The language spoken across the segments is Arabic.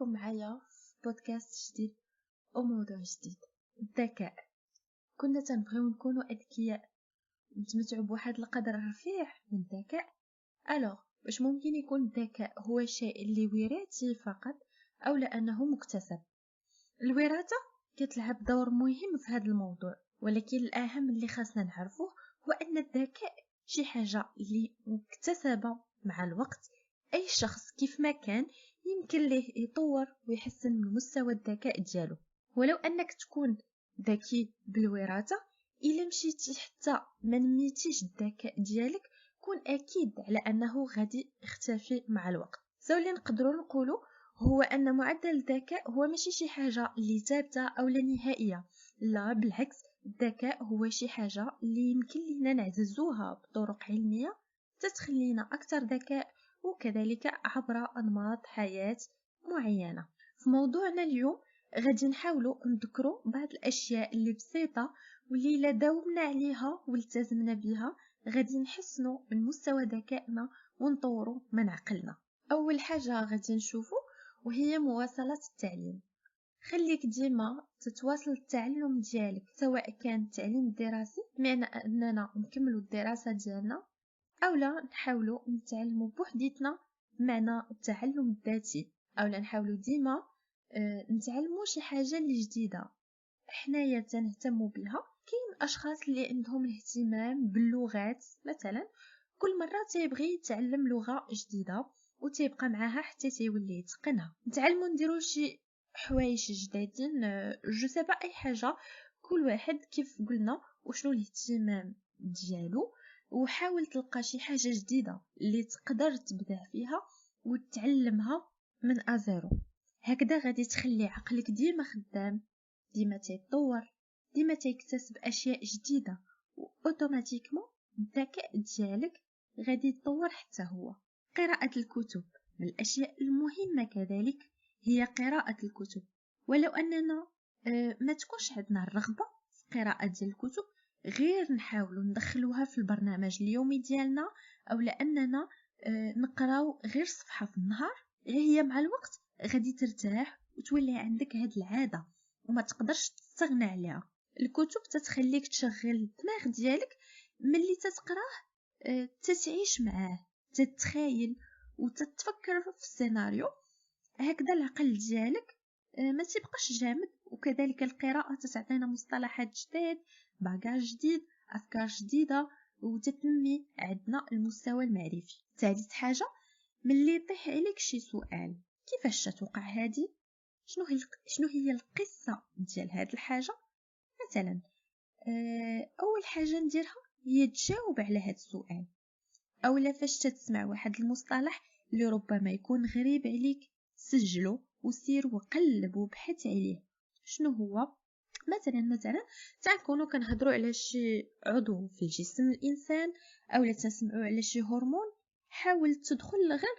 بكم معايا في بودكاست جديد وموضوع جديد. الذكاء. كنا تنبغيو نكونوا أذكياء نتمتعوا بواحد القدر رفيع من الذكاء. ألوغ واش ممكن يكون الذكاء هو الشيء اللي وراثي فقط أو لأنه مكتسب؟ الوراثة كتلعب دور مهم في هذا الموضوع ولكن الأهم اللي خاصنا نعرفوه هو أن الذكاء شي حاجة اللي مكتسبة مع الوقت. أي شخص كيف ما كان يمكن ليه يطور ويحسن من مستوى الذكاء ديالو. ولو أنك تكون ذكي بالوراثة إلا مشيتي حتى ما نميتيش الذكاء ديالك كون أكيد على أنه غادي يختفي مع الوقت. سو اللي نقدروا نقولوا هو أن معدل الذكاء هو ماشي شي حاجة اللي ثابتة أو لا نهائية. لا بالعكس الذكاء هو شي حاجة اللي يمكن لينا نعززوها بطرق علمية تتخلينا أكثر ذكاء وكذلك عبر أنماط حياة معينة. في موضوعنا اليوم غادي نحاولوا نذكروا بعض الأشياء اللي بسيطة واللي إلا داومنا عليها والتزمنا بها غادي نحسنوا من مستوى ذكائنا ونطوروا من عقلنا. أول حاجة غادي نشوفوا وهي مواصلة التعليم. خليك ديما تتواصل التعلم ديالك سواء كان التعليم الدراسي بمعنى أننا نكملوا الدراسة ديالنا أولا نحاولوا نتعلموا بوحديتنا بمعنى التعلم الذاتي. أولا نحاولوا ديما آه، نتعلموا شي حاجة اللي جديدة. حنايا تنهتموا بها. كاين أشخاص اللي عندهم الاهتمام باللغات مثلا كل مرة تيبغي يتعلم لغة جديدة وتيبقى معاها حتى تيولي يتقنها. نتعلموا نديرو شي حوايج جدادين جو سابا أي حاجة. كل واحد كيف قلنا وشنو الاهتمام ديالو. وحاول تلقى شي حاجة جديدة اللي تقدر تبدع فيها وتعلمها من أزيرو. هكذا غادي تخلي عقلك ديما خدام ديما تيتطور ديما تيكتسب أشياء جديدة وأوتوماتيكمون الذكاء ديالك غادي يتطور حتى هو. قراءة الكتب من الأشياء المهمة كذلك هي قراءة الكتب. ولو أننا آه، ما تكونش عندنا الرغبة في قراءة ديال الكتب غير نحاولوا ندخلوها في البرنامج اليومي ديالنا أو لأننا آه، نقراو غير صفحة في النهار هي مع الوقت غادي ترتاح وتولي عندك هاد العادة وما تقدرش تستغنى عليها. الكتب تتخليك تشغل الدماغ ديالك ملي تتقراه آه، تتعيش معاه تتخيل وتتفكر في السيناريو. هكذا العقل ديالك آه، ما تبقاش جامد وكذلك القراءة تتعطينا مصطلحات جداد باقاج جديد أفكار جديدة وتتنمي عندنا المستوى المعرفي. ثالث حاجة ملي يطيح عليك شي سؤال كيفاش تتوقع هذه شنو هي شنو هي القصة ديال هاد الحاجة؟ مثلا آه، أول حاجة نديرها هي تجاوب على هاد السؤال. أولا فاش تسمع واحد المصطلح اللي ربما يكون غريب عليك سجله وسير وقلب وبحث عليه. شنو هو؟ مثلا مثلا تنكونوا كنهضروا على شي عضو في جسم الإنسان اولا تسمعوا على شي هرمون حاول تدخل غير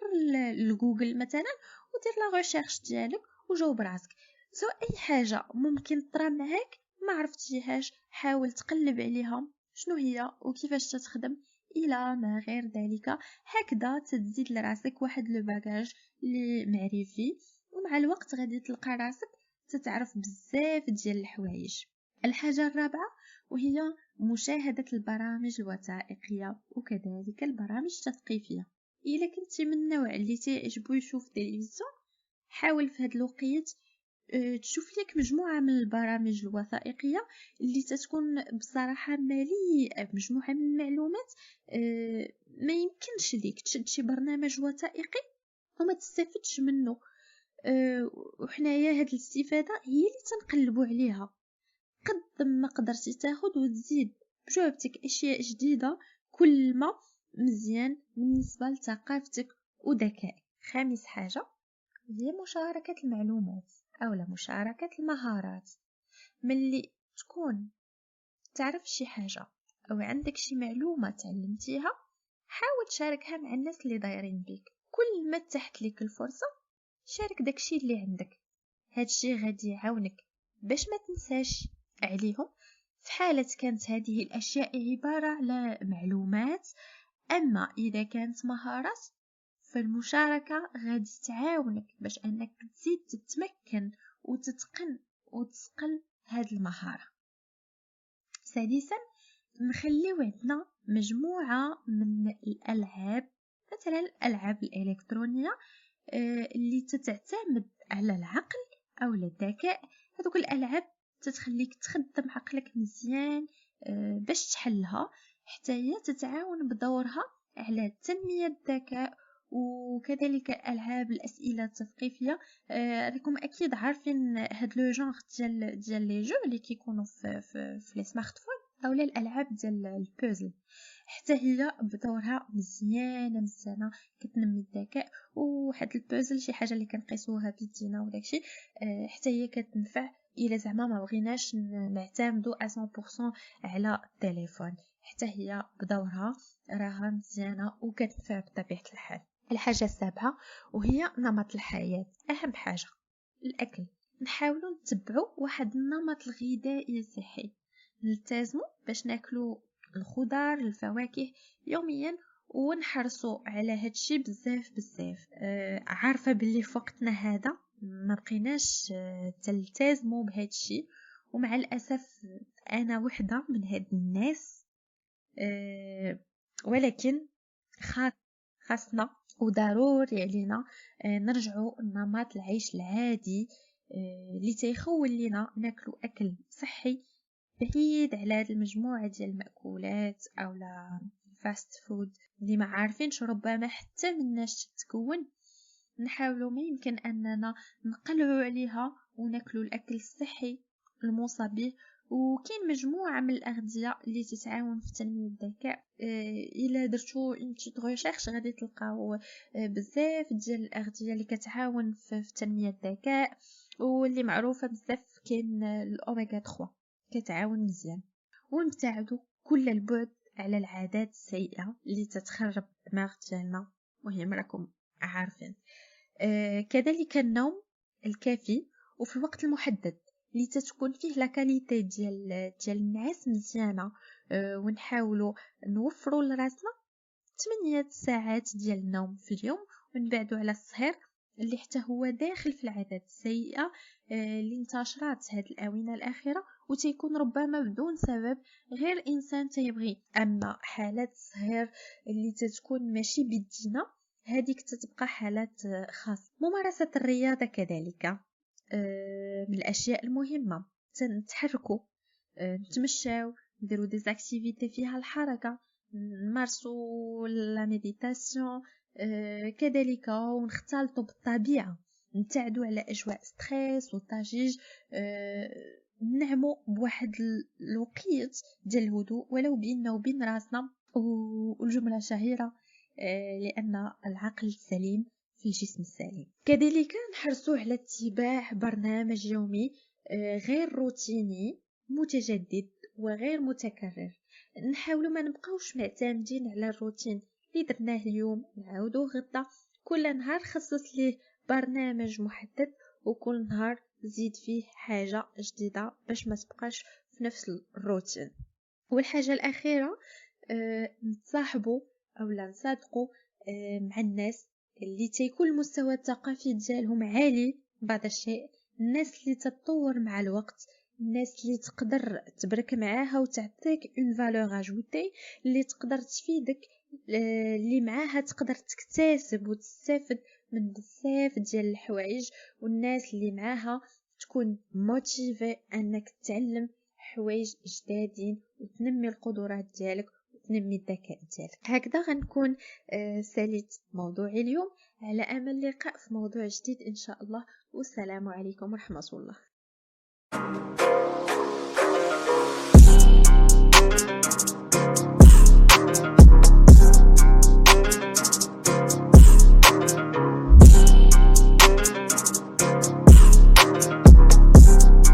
لجوجل مثلا ودير la recherche ديالك وجاوب راسك. so أي حاجة ممكن طرا معاك ما عرفتيهاش حاول تقلب عليها. شنو هي وكيفاش تتخدم؟ إلى ما غير ذلك هكذا تزيد لراسك واحد لو باجاج لي معرفي ومع الوقت غادي تلقى راسك تتعرف بزاف ديال الحوايج. الحاجة الرابعة وهي مشاهدة البرامج الوثائقية وكذلك البرامج التثقيفية. إلا كنتي من النوع اللي تعجبو يشوف تلفزيون حاول في هاد الوقيت آه، تشوف لك مجموعة من البرامج الوثائقية اللي تتكون بصراحة مليئة بمجموعة من المعلومات آه، ما يمكنش ليك. تشد شي برنامج وثائقي وما تستفدش منه وحنايا هاد الاستفادة هي اللي تنقلبوا عليها. قد ما قدرتي تاخد وتزيد بجوابتك أشياء جديدة كل ما مزيان بالنسبة لثقافتك وذكائك خامس حاجة هي مشاركة المعلومات أو مشاركة المهارات. ملي تكون تعرف شي حاجة أو عندك شي معلومة تعلمتيها حاول تشاركها مع الناس اللي دايرين بيك. كل ما تحت لك الفرصة شارك داكشي اللي عندك. هادشي غادي يعاونك. باش ما تنساش عليهم في حالة كانت هذه الأشياء عبارة على معلومات أما إذا كانت مهارات فالمشاركة غادي تعاونك باش أنك تزيد تتمكن وتتقن وتسقل هاد المهارة. سادسا نخليو عندنا مجموعة من الألعاب مثلا الألعاب الإلكترونية اللي تتعتمد على العقل أو الذكاء. هذوك الألعاب تتخليك تخدم عقلك مزيان آه، باش تحلها حتى هي تتعاون بدورها على تنمية الذكاء. وكذلك ألعاب الأسئلة التثقيفية آه، راكم أكيد عارفين هاد le genre ديال ديال les jeux اللي كيكونوا في في, في les smartphones اولا الألعاب ديال البوزل حتى هي بدورها مزيانة مزيانه كتنمي الذكاء وواحد البوزل شي حاجة اللي كنقيسوها بيدينا وداكشي آه، حتى هي كتنفع إلا زعما ما بغيناش نعتمدوا 100% على التليفون. حتى هي بدورها راها مزيانة وكتنفع بطبيعة الحال. الحاجة السابعة وهي نمط الحياة. أهم حاجة الأكل. نحاولوا نتبعوا واحد النمط الغذائي صحي. نلتزموا باش ناكلوا الخضار الفواكه يوميا ونحرصوا على هادشي بزاف بزاف. آه عارفة باللي في وقتنا هذا ما بقيناش آه تلتزموا بهادشي. ومع الأسف أنا وحدة من هاد الناس آه ولكن خاصنا وضروري علينا آه نرجعوا لنمط العيش العادي آه اللي تيخول لينا ناكلو أكل صحي بعيد على هاد المجموعة ديال المأكولات أو لا fast food اللي ما عارفينش ربما حتى مناش تتكون. نحاولوا ما يمكن أننا نقلعوا عليها وناكلوا الأكل الصحي الموصى به وكاين مجموعة من الأغذية اللي تتعاون في تنمية الذكاء. آه، إلا درتو بتيت ريشيرش غادي تلقاو آه، بزاف ديال الأغذية اللي كتعاون في, تنمية الذكاء. واللي معروفة بزاف كاين الأوميغا 3 كتعاون مزيان. ونبتعدو كل البعد على العادات السيئة اللي تتخرب الدماغ ديالنا مهم راكم عارفين. آه كذلك النوم الكافي وفي الوقت المحدد اللي تتكون فيه لا كاليتي ديال ديال النعاس مزيانة. أه ونحاولوا نوفروا لراسنا 8 ساعات ديال النوم في اليوم ونبعدوا على السهر اللي حتى هو داخل في العادات السيئة أه اللي انتشرات هاد الآونة الأخيرة وتيكون ربما بدون سبب غير إنسان تيبغي اما حالات السهر اللي تتكون ماشي بيدينا هذيك تتبقى حالات خاصة. ممارسة الرياضة كذلك آه، من الأشياء المهمة. نتحركوا آه، نتمشاو نديرو des activités فيها الحركة نمارسو la méditation كذلك ونختلطوا بالطبيعة. نبتعدوا على أجواء stress والضجيج ننعمو بواحد الوقيت ديال الهدوء ولو بيننا وبين راسنا. والجملة شهيرة لأن العقل السليم في الجسم السليم. كذلك نحرصوا على اتباع برنامج يومي آه، غير روتيني متجدد وغير متكرر. نحاولوا ما نبقاوش معتمدين على الروتين اللي درناه اليوم. نعاودوه غدا كل نهار خصص ليه برنامج محدد وكل نهار زيد فيه حاجة جديدة باش ما تبقاش في نفس الروتين. والحاجة الأخيرة أه نتصاحبوا أولا نصادقوا أه مع الناس اللي تيكون المستوى الثقافي ديالهم عالي بعض الشيء. الناس اللي تتطور مع الوقت الناس اللي تقدر تبرك معاها وتعطيك une valeur ajoutée اللي تقدر تفيدك اللي معاها تقدر تكتسب وتستافد من بزاف ديال الحوايج والناس اللي معاها تكون موتيفي أنك تتعلم حوايج جدادين وتنمي القدرات ديالك تنمي الذكاء ديالك. هكذا غنكون آه، ساليت موضوعي اليوم. على أمل اللقاء في موضوع جديد إن شاء الله. والسلام عليكم ورحمة الله.